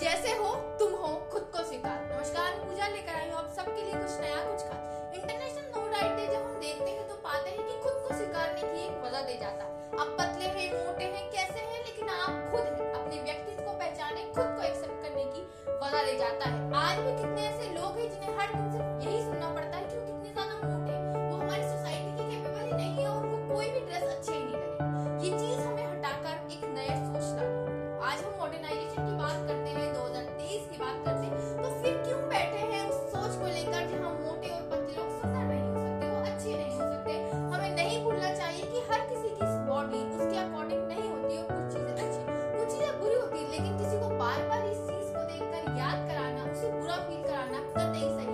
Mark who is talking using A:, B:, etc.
A: जैसे हो, तुम हो, खुद को स्वीकार। नमस्कार पूजा लेकर आई हूँ। आप सबके लिए कुछ नया, कुछ खास। इंटरनेशनल नो डाइट डे जब हम देखते हैं तो पाते हैं कि खुद को स्वीकारने की एक मज़ा दे जाता है। आप पतले हैं, मोटे हैं, कैसे हैं, लेकिन आप खुद हैं। अपने व्यक्तित्व को पहचाने, खुद को एक्सेप्ट करने की वजह दे जाता है। आज भी कितने ऐसे लोग हैं the things that